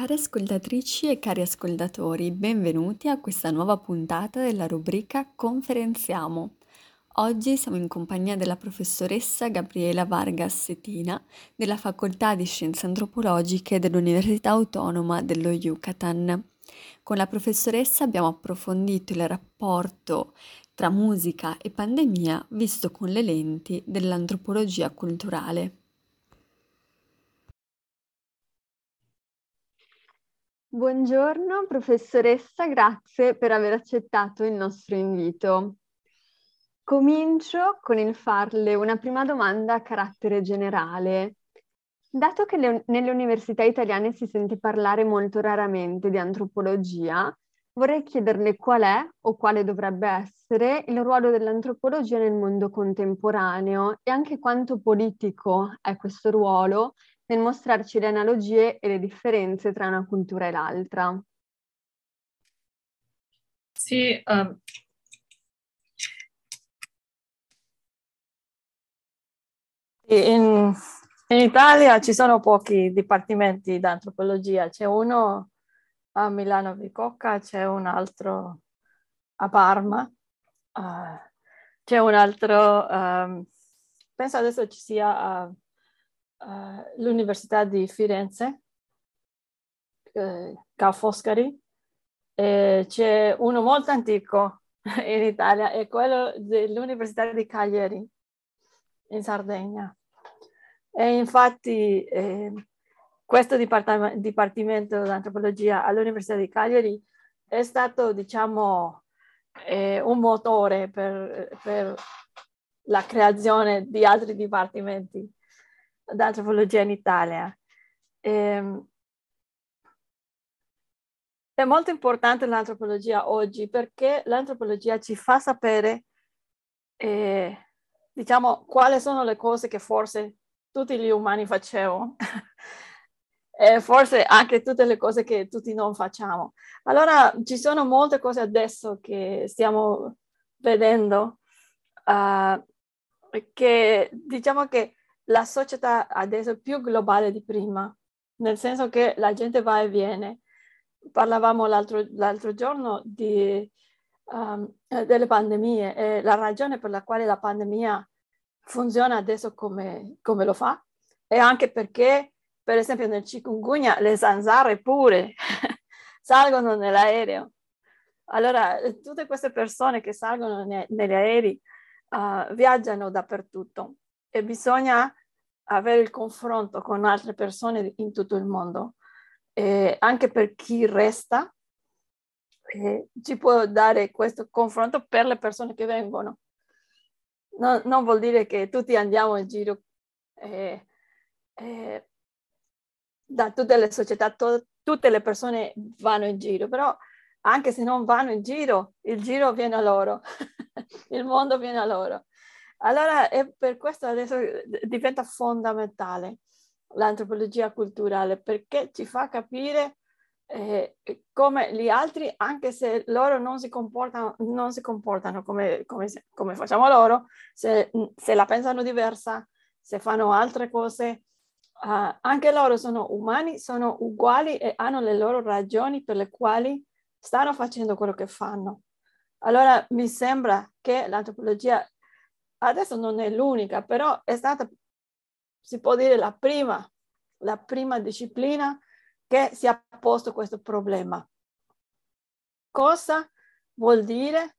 Care ascoltatrici e cari ascoltatori, benvenuti a questa nuova puntata della rubrica Conferenziamo. Oggi siamo in compagnia della professoressa Gabriela Vargas Setina della Facoltà di Scienze Antropologiche dell'Università Autonoma dello Yucatan. Con la professoressa abbiamo approfondito il rapporto tra musica e pandemia visto con le lenti dell'antropologia culturale. Buongiorno professoressa, grazie per aver accettato il nostro invito. Comincio con il farle una prima domanda a carattere generale. Dato che le, nelle università italiane si sente parlare molto raramente di antropologia, vorrei chiederle qual è o quale dovrebbe essere il ruolo dell'antropologia nel mondo contemporaneo e anche quanto politico è questo ruolo nel mostrarci le analogie e le differenze tra una cultura e l'altra. Sì, um, in, in, Italia ci sono pochi dipartimenti di antropologia, c'è uno a Milano Bicocca, c'è un altro a Parma, uh, c'è un altro, um, penso adesso ci sia a uh, l'Università di Firenze, eh, Ca' Foscari, e c'è uno molto antico in Italia, è quello dell'Università di Cagliari, in Sardegna. E infatti eh, questo dipartim- dipartimento di antropologia all'Università di Cagliari è stato, diciamo, eh, un motore per, per, la creazione di altri dipartimenti d'antropologia in Italia. E, ehm, è molto importante l'antropologia oggi perché l'antropologia ci fa sapere, eh, diciamo, quali sono le cose che forse tutti gli umani facevano e forse anche tutte le cose che tutti non facciamo. Allora ci sono molte cose adesso che stiamo vedendo uh, che diciamo che la società adesso è più globale di prima, nel senso che la gente va e viene. Parlavamo l'altro, l'altro giorno di, um, delle pandemie e la ragione per la quale la pandemia funziona adesso come, come lo fa è anche perché, per esempio, nel chikungunya le zanzare pure salgono nell'aereo. Allora, tutte queste persone che salgono ne, negli aerei uh, viaggiano dappertutto e bisogna avere il confronto con altre persone in tutto il mondo. E anche per chi resta, eh, ci può dare questo confronto per le persone che vengono. No, non vuol dire che tutti andiamo in giro eh, eh, da tutte le società, to- tutte le persone vanno in giro, però anche se non vanno in giro, il giro viene a loro, il mondo viene a loro. Allora, è per questo adesso diventa fondamentale l'antropologia culturale perché ci fa capire eh, come gli altri, anche se loro non si comportano, non si comportano come, come, come facciamo loro, se, se, la pensano diversa, se fanno altre cose, uh, anche loro sono umani, sono uguali e hanno le loro ragioni per le quali stanno facendo quello che fanno. Allora mi sembra che l'antropologia adesso non è l'unica, però è stata, si può dire, la prima, la prima disciplina che si ha posto questo problema. Cosa vuol dire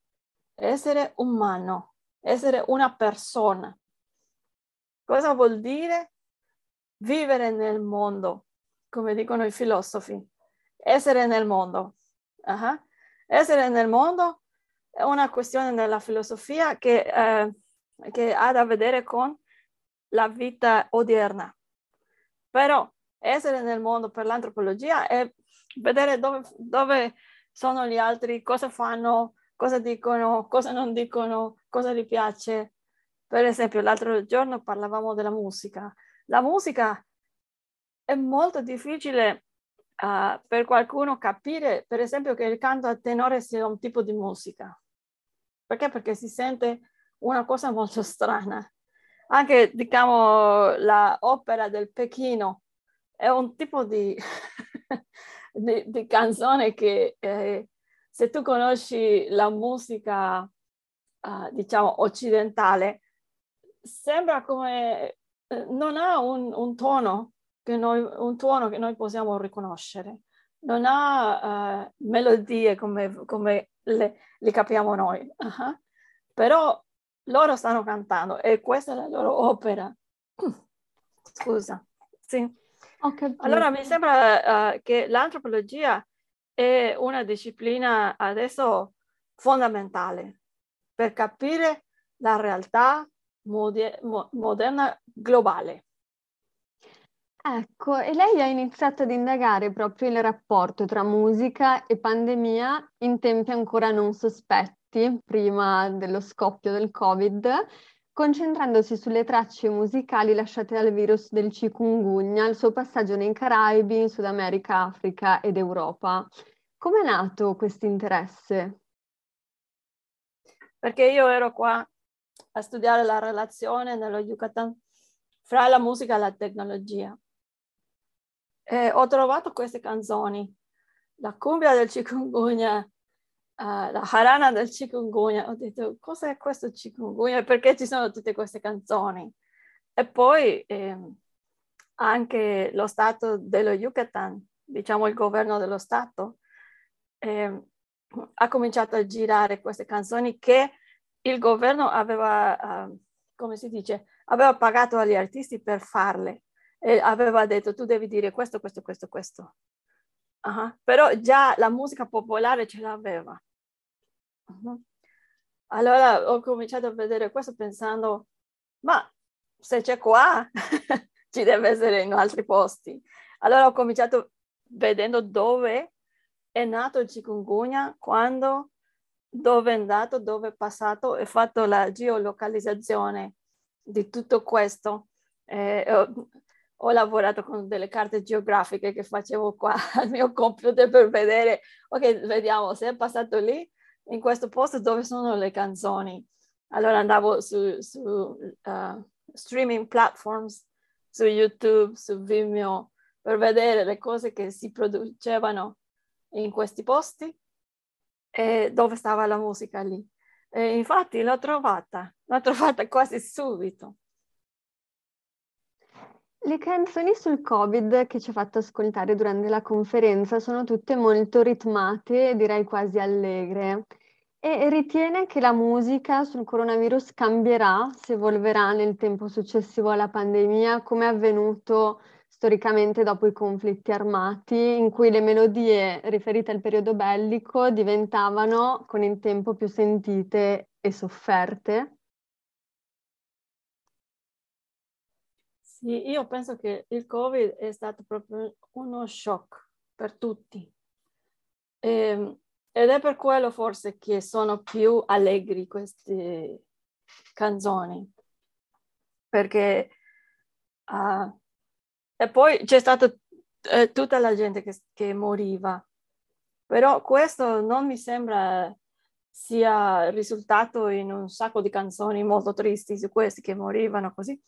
essere umano, essere una persona? Cosa vuol dire vivere nel mondo, come dicono i filosofi? Essere nel mondo. Uh-huh. Essere nel mondo è una questione della filosofia che eh, che ha da vedere con la vita odierna. Però essere nel mondo per l'antropologia è vedere dove, dove sono gli altri, cosa fanno, cosa dicono, cosa non dicono, cosa gli piace. Per esempio, l'altro giorno parlavamo della musica. La musica è molto difficile uh, per qualcuno capire, per esempio, che il canto a tenore sia un tipo di musica. Perché? Perché si sente una cosa molto strana. Anche, diciamo, l'opera del Pechino è un tipo di, di, di, canzoni che eh, se tu conosci la musica, uh, diciamo, occidentale, sembra come eh, non ha un, un, tono noi, un tono che noi possiamo riconoscere, non ha uh, melodie come, come le, le, capiamo noi, uh-huh. però loro stanno cantando e questa è la loro opera. Scusa, sì. Allora mi sembra uh, che l'antropologia è una disciplina adesso fondamentale per capire la realtà moder- mo- moderna globale. Ecco, e lei ha iniziato ad indagare proprio il rapporto tra musica e pandemia in tempi ancora non sospetti, prima dello scoppio del Covid, concentrandosi sulle tracce musicali lasciate dal virus del chikungunya, il suo passaggio nei Caraibi, in Sud America, Africa ed Europa. Come è nato questo interesse? Perché io ero qua a studiare la relazione nello Yucatan fra la musica e la tecnologia. E ho trovato queste canzoni, la cumbia del chikungunya, uh, la harana del chikungunya. Ho detto, cos'è questo chikungunya? Perché ci sono tutte queste canzoni? E poi eh, anche lo Stato dello Yucatan, diciamo il governo dello Stato, eh, ha cominciato a girare queste canzoni che il governo aveva, uh, come si dice, aveva pagato agli artisti per farle e aveva detto tu devi dire questo, questo, questo, questo. Uh-huh. Però già la musica popolare ce l'aveva. Allora ho cominciato a vedere questo pensando, ma se c'è qua, ci deve essere in altri posti. Allora ho cominciato vedendo dove è nato il chikungunya, quando dove è andato, dove è passato e fatto la geolocalizzazione di tutto questo. Eh, ho, ho, lavorato con delle carte geografiche che facevo qua al mio computer per vedere, ok, vediamo se è passato lì, in questo posto dove sono le canzoni. Allora andavo su, su uh, streaming platforms, su YouTube, su Vimeo, per vedere le cose che si producevano in questi posti e dove stava la musica lì. E infatti l'ho trovata, l'ho trovata quasi subito. Le canzoni sul Covid che ci ha fatto ascoltare durante la conferenza sono tutte molto ritmate, direi quasi allegre. E ritiene che la musica sul coronavirus cambierà, si evolverà nel tempo successivo alla pandemia, come è avvenuto storicamente dopo i conflitti armati, in cui le melodie riferite al periodo bellico diventavano con il tempo più sentite e sofferte. Sì, io penso che il Covid è stato proprio uno shock per tutti. E, ehm, ed è per quello forse che sono più allegri queste canzoni, perché uh, e poi c'è stata eh, tutta la gente che, che moriva. Però questo non mi sembra sia risultato in un sacco di canzoni molto tristi su questi che morivano così.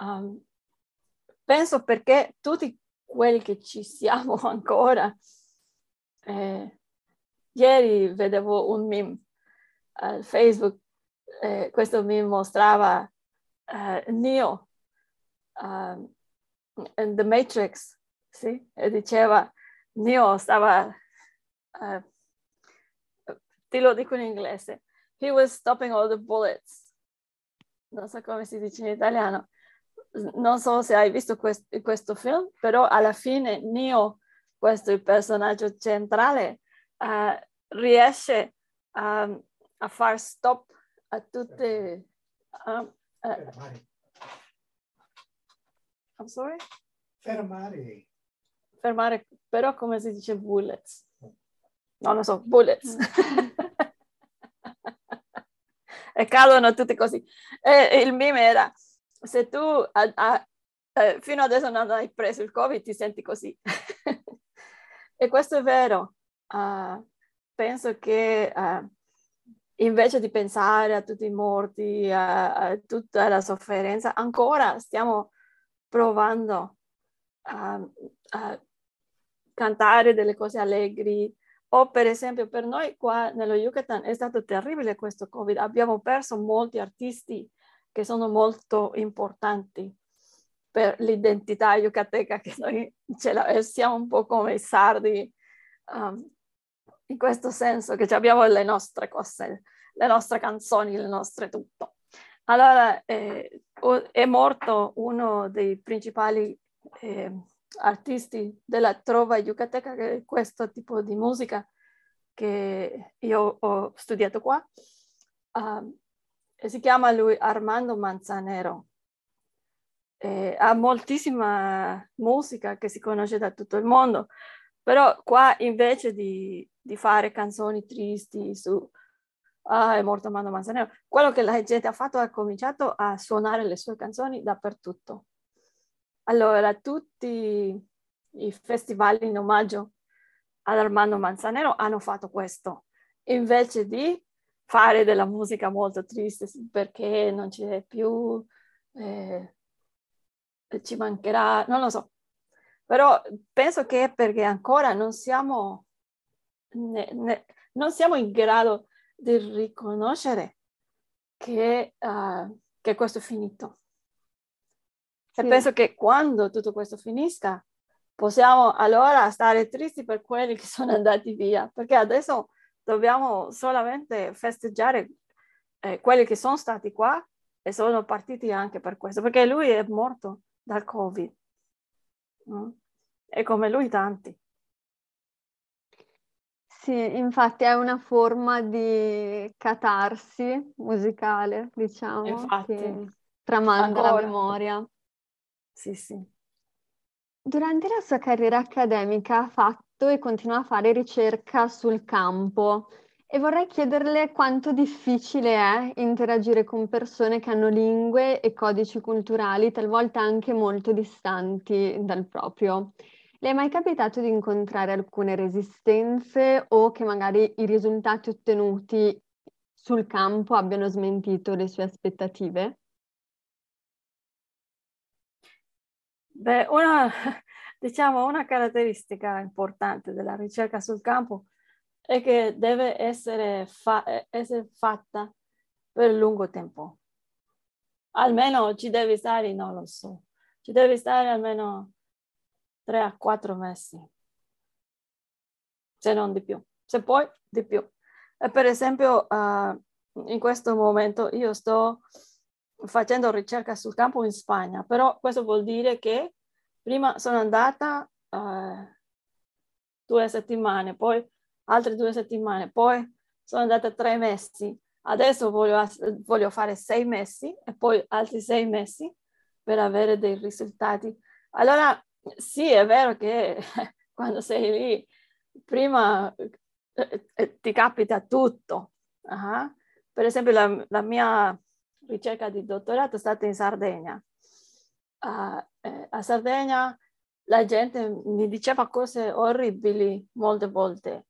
Um, penso perché tutti quelli che ci siamo ancora, eh, ieri vedevo un meme al Facebook, eh, questo meme mostrava eh, Neo um, in The Matrix, sì? E diceva, Neo stava, uh, te lo dico in inglese, he was stopping all the bullets. Non so come si dice in italiano. Non so se hai visto quest- questo film, però alla fine Neo, questo è il personaggio centrale, uh, riesce um, a far stop a tutte... Um, uh, I'm sorry? Fermare. Fermare, però come si dice bullets? Non lo so, bullets. e cadono tutti così. E, il meme era, se tu a, a, eh, fino adesso non hai preso il Covid, ti senti così. e questo è vero. Uh, penso che uh, invece di pensare a tutti i morti, a, a tutta la sofferenza, ancora stiamo provando a, a cantare delle cose allegri. O per esempio per noi qua nello Yucatan è stato terribile questo Covid, abbiamo perso molti artisti che sono molto importanti per l'identità yucateca che noi ce la, siamo un po' come i sardi um, in questo senso che abbiamo le nostre cose, le nostre canzoni, le nostre tutto. Allora eh, è morto uno dei principali eh, artisti della trova yucateca, che è questo tipo di musica che io ho studiato qua. Uh, si chiama lui Armando Manzanero. Eh, ha moltissima musica che si conosce da tutto il mondo, però qua invece di, di fare canzoni tristi su ah, è morto Armando Manzanero, quello che la gente ha fatto è cominciato a suonare le sue canzoni dappertutto. Allora, tutti i festival in omaggio ad Armando Manzanero hanno fatto questo, invece di fare della musica molto triste perché non c'è più, eh, ci mancherà, non lo so. Però penso che è perché ancora non siamo, ne, ne, non siamo in grado di riconoscere che, uh, che questo è finito. Sì. E penso che quando tutto questo finisca, possiamo allora stare tristi per quelli che sono andati via, perché adesso dobbiamo solamente festeggiare eh, quelli che sono stati qua e sono partiti anche per questo, perché lui è morto dal Covid. Mm? E come lui tanti. Sì, infatti è una forma di catarsi musicale, diciamo, infatti, che tramanda ancora. la memoria. Sì, sì. Durante la sua carriera accademica ha fatto e continua a fare ricerca sul campo e vorrei chiederle quanto difficile è interagire con persone che hanno lingue e codici culturali talvolta anche molto distanti dal proprio. Le è mai capitato di incontrare alcune resistenze o che magari i risultati ottenuti sul campo abbiano smentito le sue aspettative? Beh, una, diciamo, una caratteristica importante della ricerca sul campo è che deve essere, fa- essere fatta per lungo tempo. Almeno ci devi stare, non lo so, ci devi stare almeno tre a quattro mesi, se non di più, se poi di più. E per esempio, uh, in questo momento io sto facendo ricerca sul campo in Spagna, però questo vuol dire che prima sono andata uh, due settimane, poi altre due settimane, poi sono andata tre mesi, adesso voglio, voglio fare sei mesi e poi altri sei mesi per avere dei risultati. Allora sì, è vero che quando sei lì, prima eh, eh, ti capita tutto. Uh-huh. Per esempio, la, la, mia ricerca di dottorato è stata in Sardegna. Uh, eh, a Sardegna la gente mi diceva cose orribili molte volte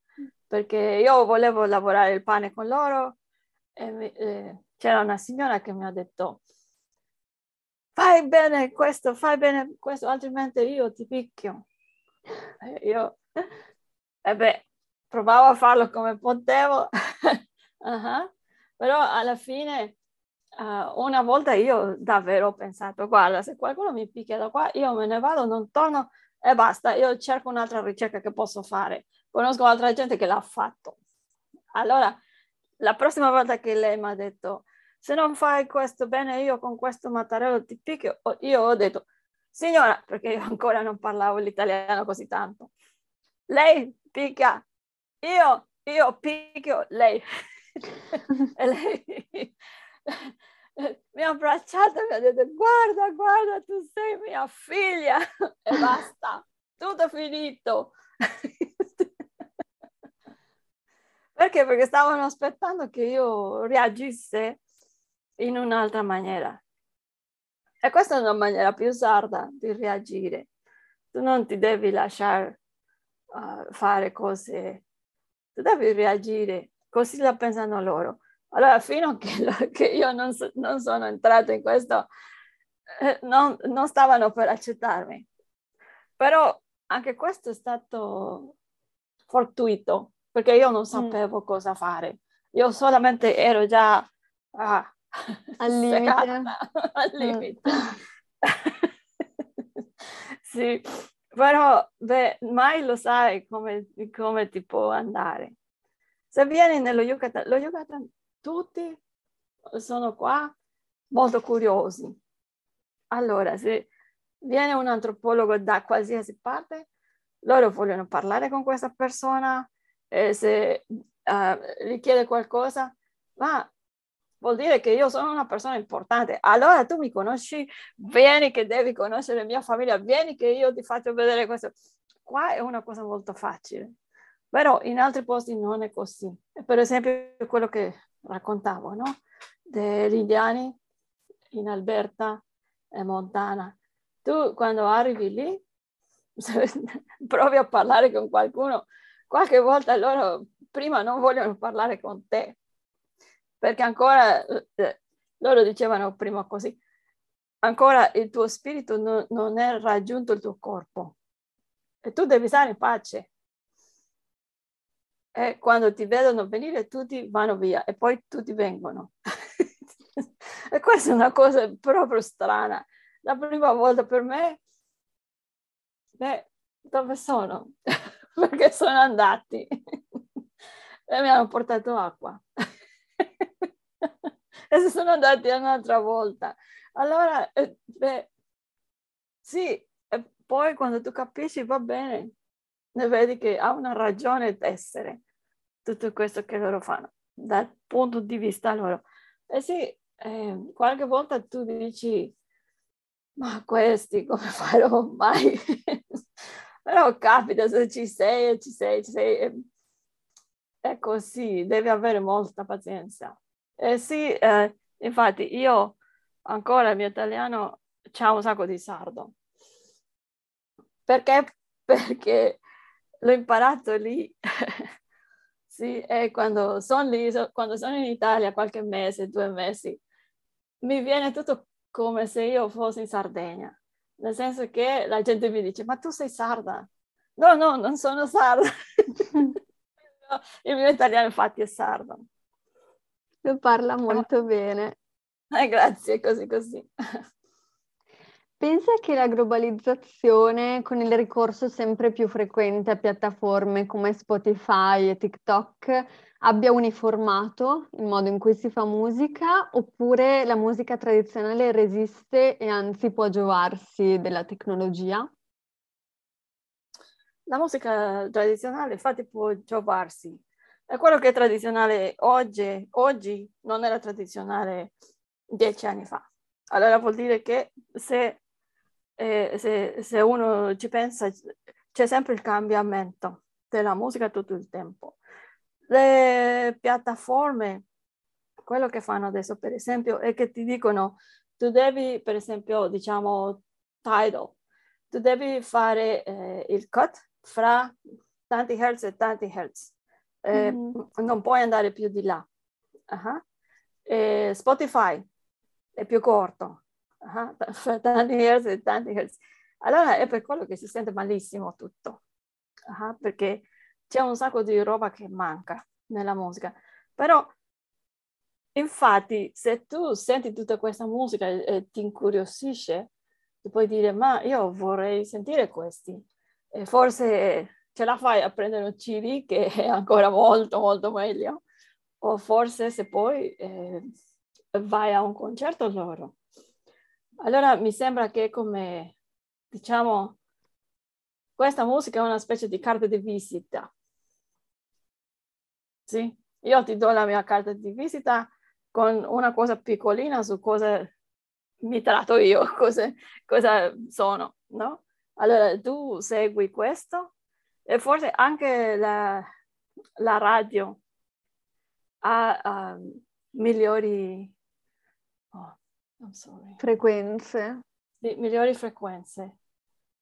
perché io volevo lavorare il pane con loro e mi, eh, c'era una signora che mi ha detto fai bene questo, fai bene questo, altrimenti io ti picchio. E io, e eh beh, provavo a farlo come potevo, uh-huh. però alla fine uh, una volta io davvero ho pensato, guarda, se qualcuno mi picchia da qua, io me ne vado, non torno e basta, io cerco un'altra ricerca che posso fare. Conosco altra gente che l'ha fatto. Allora, la prossima volta che lei mi ha detto, se non fai questo bene io con questo mattarello ti picchio. Io ho detto, signora, perché io ancora non parlavo l'italiano così tanto, lei picchia, io, io picchio lei. e lei mi ha abbracciato e mi ha detto, guarda, guarda, tu sei mia figlia. e basta, tutto finito. Perché? Perché stavano aspettando che io reagisse in un'altra maniera. E questa è una maniera più sarda di reagire. Tu non ti devi lasciare uh, fare cose, tu devi reagire, così la pensano loro. Allora, fino a che, che io non, so, non, sono entrata in questo, eh, non, non stavano per accettarmi. Però anche questo è stato fortuito, perché io non mm. sapevo mm. cosa fare. Io solamente ero già ah, al limite. al limite. Mm. sì, però beh, mai lo sai come, come ti può andare. Se vieni nello Yucatan, lo Yucatan tutti sono qua molto curiosi. Allora, se viene un antropologo da qualsiasi parte, loro vogliono parlare con questa persona, e se uh, gli chiede qualcosa, ma vuol dire che io sono una persona importante. Allora tu mi conosci, vieni che devi conoscere la mia famiglia, vieni che io ti faccio vedere questo. Qua è una cosa molto facile, però in altri posti non è così. Per esempio quello che raccontavo, no? Degli indiani in Alberta e Montana. Tu quando arrivi lì, provi a parlare con qualcuno, qualche volta loro prima non vogliono parlare con te, perché ancora, eh, loro dicevano prima così, ancora il tuo spirito non, non è raggiunto il tuo corpo e tu devi stare in pace. E quando ti vedono venire tutti vanno via e poi tutti vengono. e questa è una cosa proprio strana. La prima volta per me, beh, dove sono? Perché sono andati e mi hanno portato acqua e si sono andati un'altra volta. Allora, eh, beh, sì, e poi quando tu capisci va bene, ne vedi che ha una ragione d'essere tutto questo che loro fanno dal punto di vista loro. E sì, eh, qualche volta tu dici, ma questi come farò mai? Però capita se ci sei, ci sei, ci sei. È così, devi avere molta pazienza. Eh sì, eh, infatti io ancora il mio italiano c'ha un sacco di sardo. Perché? Perché l'ho imparato lì. sì, e quando sono lì, quando sono in Italia qualche mese, due mesi, mi viene tutto come se io fossi in Sardegna. Nel senso che la gente mi dice, ma tu sei sarda? No, no, non sono sarda. il mio italiano infatti è sardo. Lo parla molto bene. Eh, grazie, così così. Pensa che la globalizzazione, con il ricorso sempre più frequente a piattaforme come Spotify e TikTok, abbia uniformato il modo in cui si fa musica oppure la musica tradizionale resiste e anzi può giovarsi della tecnologia? La musica tradizionale infatti può giovarsi, è quello che è tradizionale oggi, oggi non era tradizionale dieci anni fa. Allora vuol dire che se, eh, se, se uno ci pensa, c'è sempre il cambiamento della musica tutto il tempo. Le piattaforme, quello che fanno adesso, per esempio, è che ti dicono, tu devi, per esempio, diciamo, Tidal, tu devi fare eh, il cut fra tanti hertz e tanti hertz eh, mm. non puoi andare più di là. Uh-huh. Spotify è più corto, uh-huh. tanti hertz e tanti hertz. Allora è per quello che si sente malissimo tutto, uh-huh. perché c'è un sacco di roba che manca nella musica. Però, infatti, se tu senti tutta questa musica e, e ti incuriosisce, ti puoi dire, ma io vorrei sentire questi. E forse ce la fai a prendere un CD che è ancora molto molto meglio o forse se poi eh, vai a un concerto loro. Allora mi sembra che come diciamo questa musica è una specie di carta di visita. Sì, io ti do la mia carta di visita con una cosa piccolina su cosa mi tratto io, cosa, cosa sono, no? Allora tu segui questo e forse anche la, la radio ha uh, migliori oh, frequenze. Sì, migliori frequenze.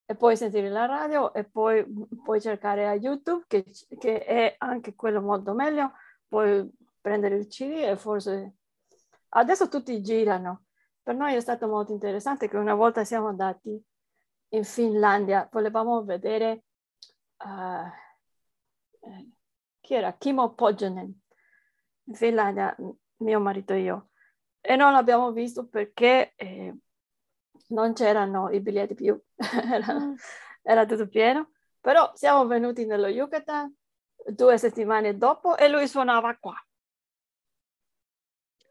E puoi sentire la radio e poi puoi cercare a YouTube, che, che è anche quello molto meglio. Puoi prendere il CD e forse... Adesso tutti girano. Per noi è stato molto interessante che una volta siamo andati in Finlandia, volevamo vedere uh, chi era? Kimo Pojonen, in Finlandia, mio marito e io. E non l'abbiamo visto perché eh, non c'erano i biglietti più, era, mm. era tutto pieno. Però siamo venuti nello Yucatan due settimane dopo e lui suonava qua.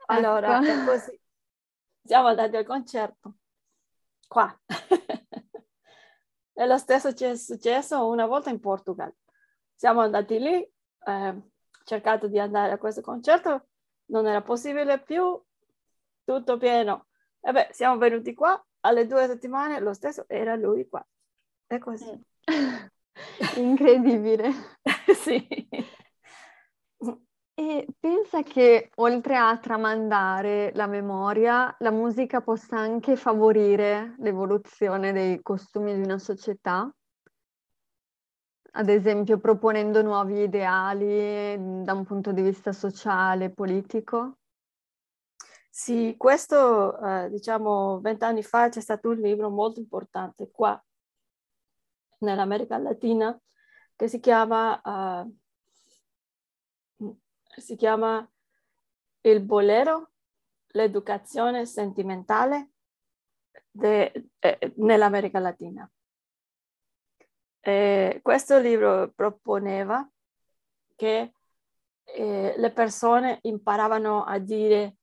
Allora, ecco. così. Siamo andati al concerto qua. e lo stesso ci è successo una volta in Portogallo. Siamo andati lì, eh, cercato di andare a questo concerto, non era possibile più, tutto pieno. E beh, siamo venuti qua, alle due settimane lo stesso era lui qua. È così. Mm. Incredibile. sì. E pensa che oltre a tramandare la memoria, la musica possa anche favorire l'evoluzione dei costumi di una società? Ad esempio proponendo nuovi ideali mm, da un punto di vista sociale, politico? Sì, questo eh, diciamo vent'anni fa c'è stato un libro molto importante qua nell'America Latina che si chiama, uh, si chiama Il bolero, l'educazione sentimentale de, eh, nell'America Latina. E questo libro proponeva che eh, le persone imparavano a dire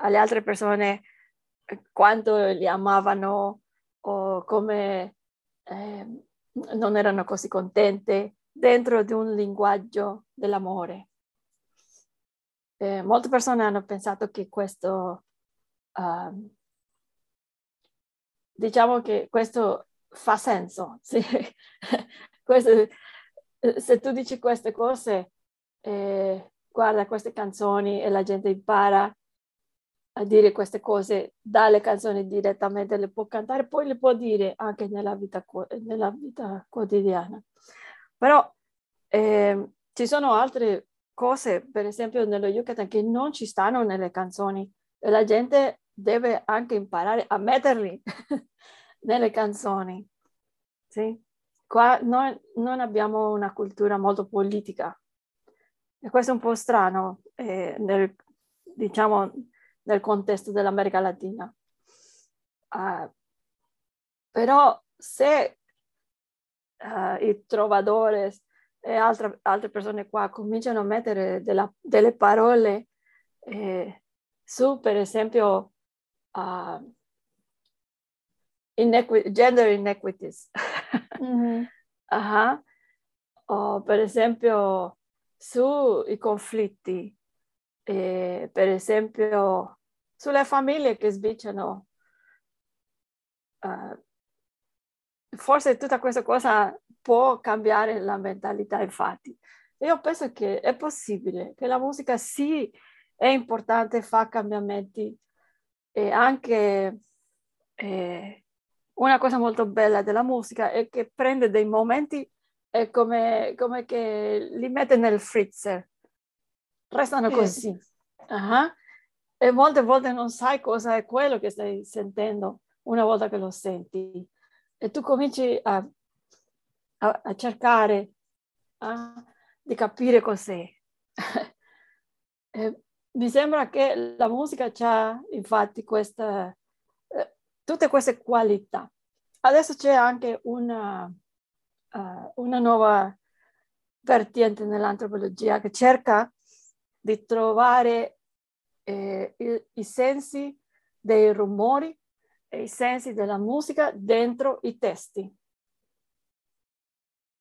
alle altre persone quanto li amavano o come eh, non erano così contente dentro di un linguaggio dell'amore. Eh, molte persone hanno pensato che questo, uh, diciamo che questo fa senso. Sì. questo, se tu dici queste cose, eh, guarda queste canzoni e la gente impara a dire queste cose dalle canzoni direttamente, le può cantare, poi le può dire anche nella vita, nella vita quotidiana. Però eh, ci sono altre cose, per esempio nello Yucatan, che non ci stanno nelle canzoni e la gente deve anche imparare a metterli nelle canzoni. Sì? Qua noi non abbiamo una cultura molto politica e questo è un po' strano, eh, nel, diciamo, nel contesto dell'America Latina. Uh, però se uh, i trovadori e altre, altre, persone qua cominciano a mettere della, delle parole eh, su, per esempio, uh, inequi- gender inequities, mm-hmm. uh-huh. o per esempio sui conflitti, eh, per esempio sulle famiglie che sbicciano. Uh, forse tutta questa cosa può cambiare la mentalità, infatti. Io penso che è possibile, che la musica sì è importante, fa cambiamenti e anche eh, una cosa molto bella della musica è che prende dei momenti e come, come che li mette nel freezer, restano così. Uh-huh e molte volte non sai cosa è quello che stai sentendo una volta che lo senti e tu cominci a, a, a cercare a, di capire cos'è. mi sembra che la musica ha infatti questa, eh, tutte queste qualità. Adesso c'è anche una, uh, una nuova vertiente nell'antropologia che cerca di trovare eh, i, i sensi dei rumori e i sensi della musica dentro i testi.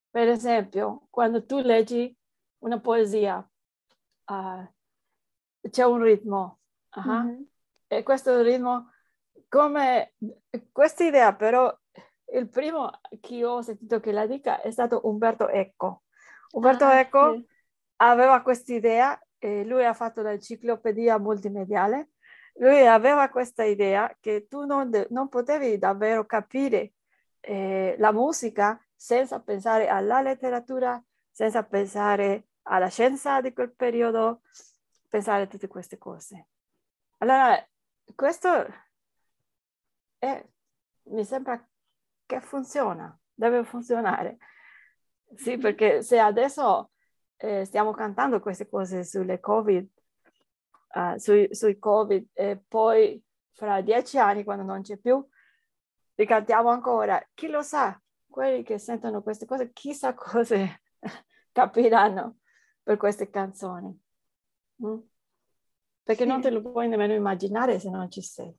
Per esempio, quando tu leggi una poesia, uh, c'è un ritmo, uh-huh. mm-hmm. e questo ritmo, come questa idea però, il primo che io ho sentito che la dica è stato Umberto Eco. Umberto ah, Eco sì. aveva questa idea eh, lui ha fatto l'enciclopedia multimediale, lui aveva questa idea che tu non, non potevi davvero capire eh, la musica senza pensare alla letteratura, senza pensare alla scienza di quel periodo, pensare a tutte queste cose. Allora, questo è, mi sembra che funziona, deve funzionare. Sì, perché se adesso eh, stiamo cantando queste cose sulle Covid, uh, sui, sui Covid e poi fra dieci anni, quando non c'è più, li cantiamo ancora. Chi lo sa? Quelli che sentono queste cose, chissà cosa capiranno per queste canzoni. Mm? Perché sì. non te lo puoi nemmeno immaginare se non ci sei.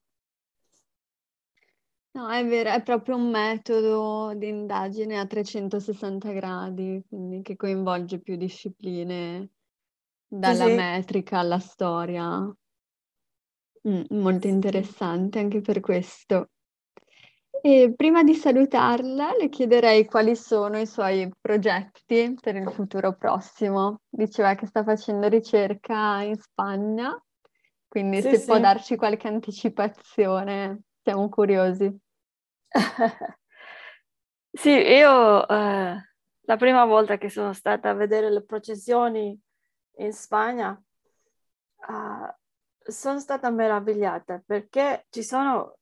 No, è vero, è proprio un metodo di indagine a 360 gradi, quindi che coinvolge più discipline, dalla sì, metrica alla storia. Mm, molto interessante anche per questo. E prima di salutarla, le chiederei quali sono i suoi progetti per il futuro prossimo. Diceva che sta facendo ricerca in Spagna, quindi Sì, se può sì. darci qualche anticipazione, siamo curiosi. Sì, io eh, la prima volta che sono stata a vedere le processioni in Spagna, ah, sono stata meravigliata perché ci sono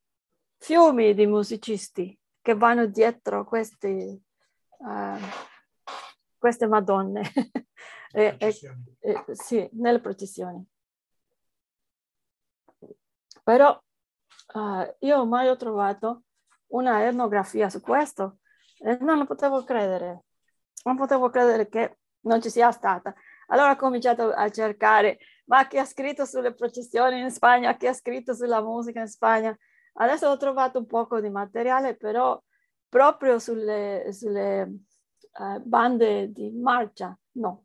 fiumi di musicisti che vanno dietro questi, eh, queste Madonne. E- e- e- sì, nelle processioni. Però eh, io mai ho trovato una etnografia su questo e non lo potevo credere. Non potevo credere che non ci sia stata. Allora ho cominciato a cercare, ma chi ha scritto sulle processioni in Spagna, chi ha scritto sulla musica in Spagna. Adesso ho trovato un poco di materiale, però proprio sulle, sulle eh, bande di marcia, no.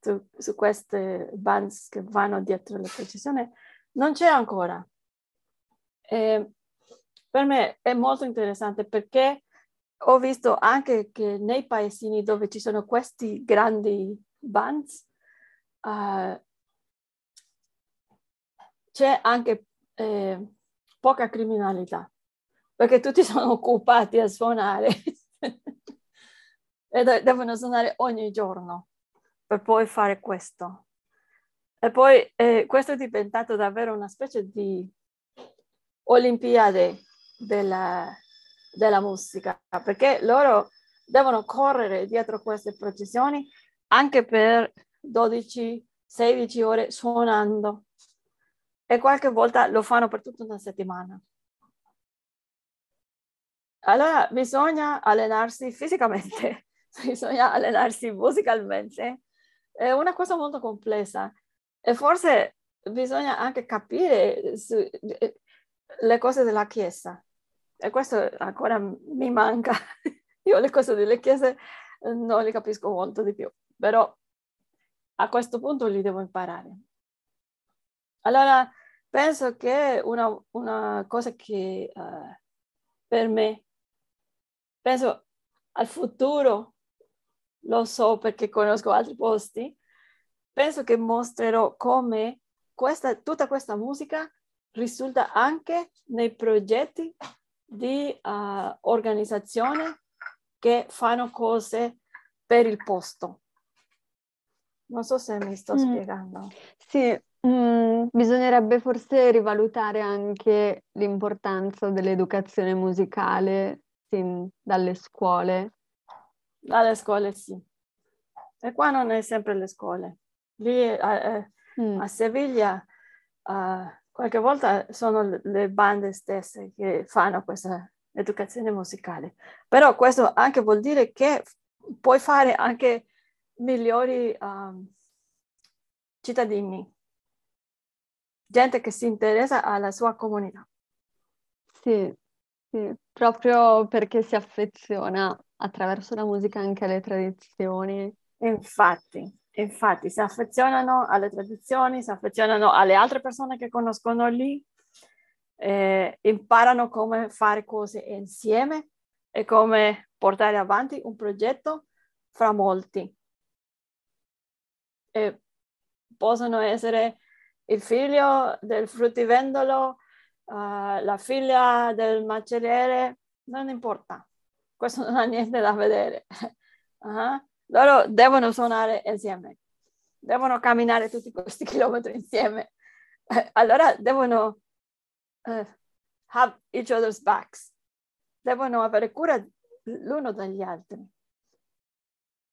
Su, su queste bande che vanno dietro le processioni, non c'è ancora. E per me è molto interessante perché ho visto anche che nei paesini dove ci sono questi grandi bands uh, c'è anche eh, poca criminalità perché tutti sono occupati a suonare e de- devono suonare ogni giorno per poi fare questo. E poi eh, questo è diventato davvero una specie di Olimpiade della, della musica, perché loro devono correre dietro queste processioni anche per 12-16 ore suonando. E qualche volta lo fanno per tutta una settimana. Allora bisogna allenarsi fisicamente, bisogna allenarsi musicalmente, è una cosa molto complessa. E forse bisogna anche capire su, le cose della Chiesa. E questo ancora mi manca. Io le cose delle chiese eh, non le capisco molto di più, però a questo punto li devo imparare. Allora, penso che una, una cosa che uh, per me, penso al futuro, lo so perché conosco altri posti, penso che mostrerò come questa, tutta questa musica risulta anche nei progetti di uh, organizzazioni che fanno cose per il posto. Non so se mi sto mm. spiegando. Sì, mm, bisognerebbe forse rivalutare anche l'importanza dell'educazione musicale sin dalle scuole. Dalle scuole sì. E qua non è sempre le scuole. Lì eh, eh mm. a Seviglia uh, qualche volta sono le bande stesse che fanno questa educazione musicale. Però questo anche vuol dire che puoi fare anche migliori um, cittadini, gente che si interessa alla sua comunità. Sì, sì, proprio perché si affeziona attraverso la musica anche alle tradizioni. Infatti, Infatti si affezionano alle tradizioni, si affezionano alle altre persone che conoscono lì, eh, imparano come fare cose insieme e come portare avanti un progetto fra molti. E possono essere il figlio del fruttivendolo, uh, la figlia del macelliere, non importa, questo non ha niente da vedere. Uh-huh. Loro devono suonare insieme, devono camminare tutti questi chilometri insieme. Eh, allora devono uh, have each other's backs. devono avere cura l'uno dagli altri.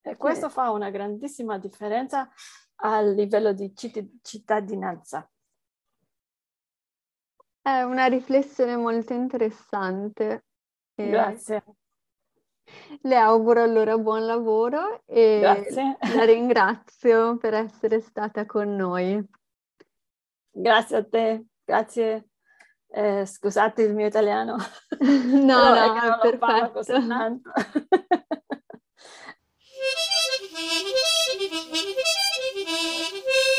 E questo fa una grandissima differenza a livello di cittadinanza. È una riflessione molto interessante. Grazie. Le auguro allora buon lavoro e Grazie. la ringrazio per essere stata con noi. Grazie a te, grazie. Eh, scusate il mio italiano. no, no, è perfetto. così tanto.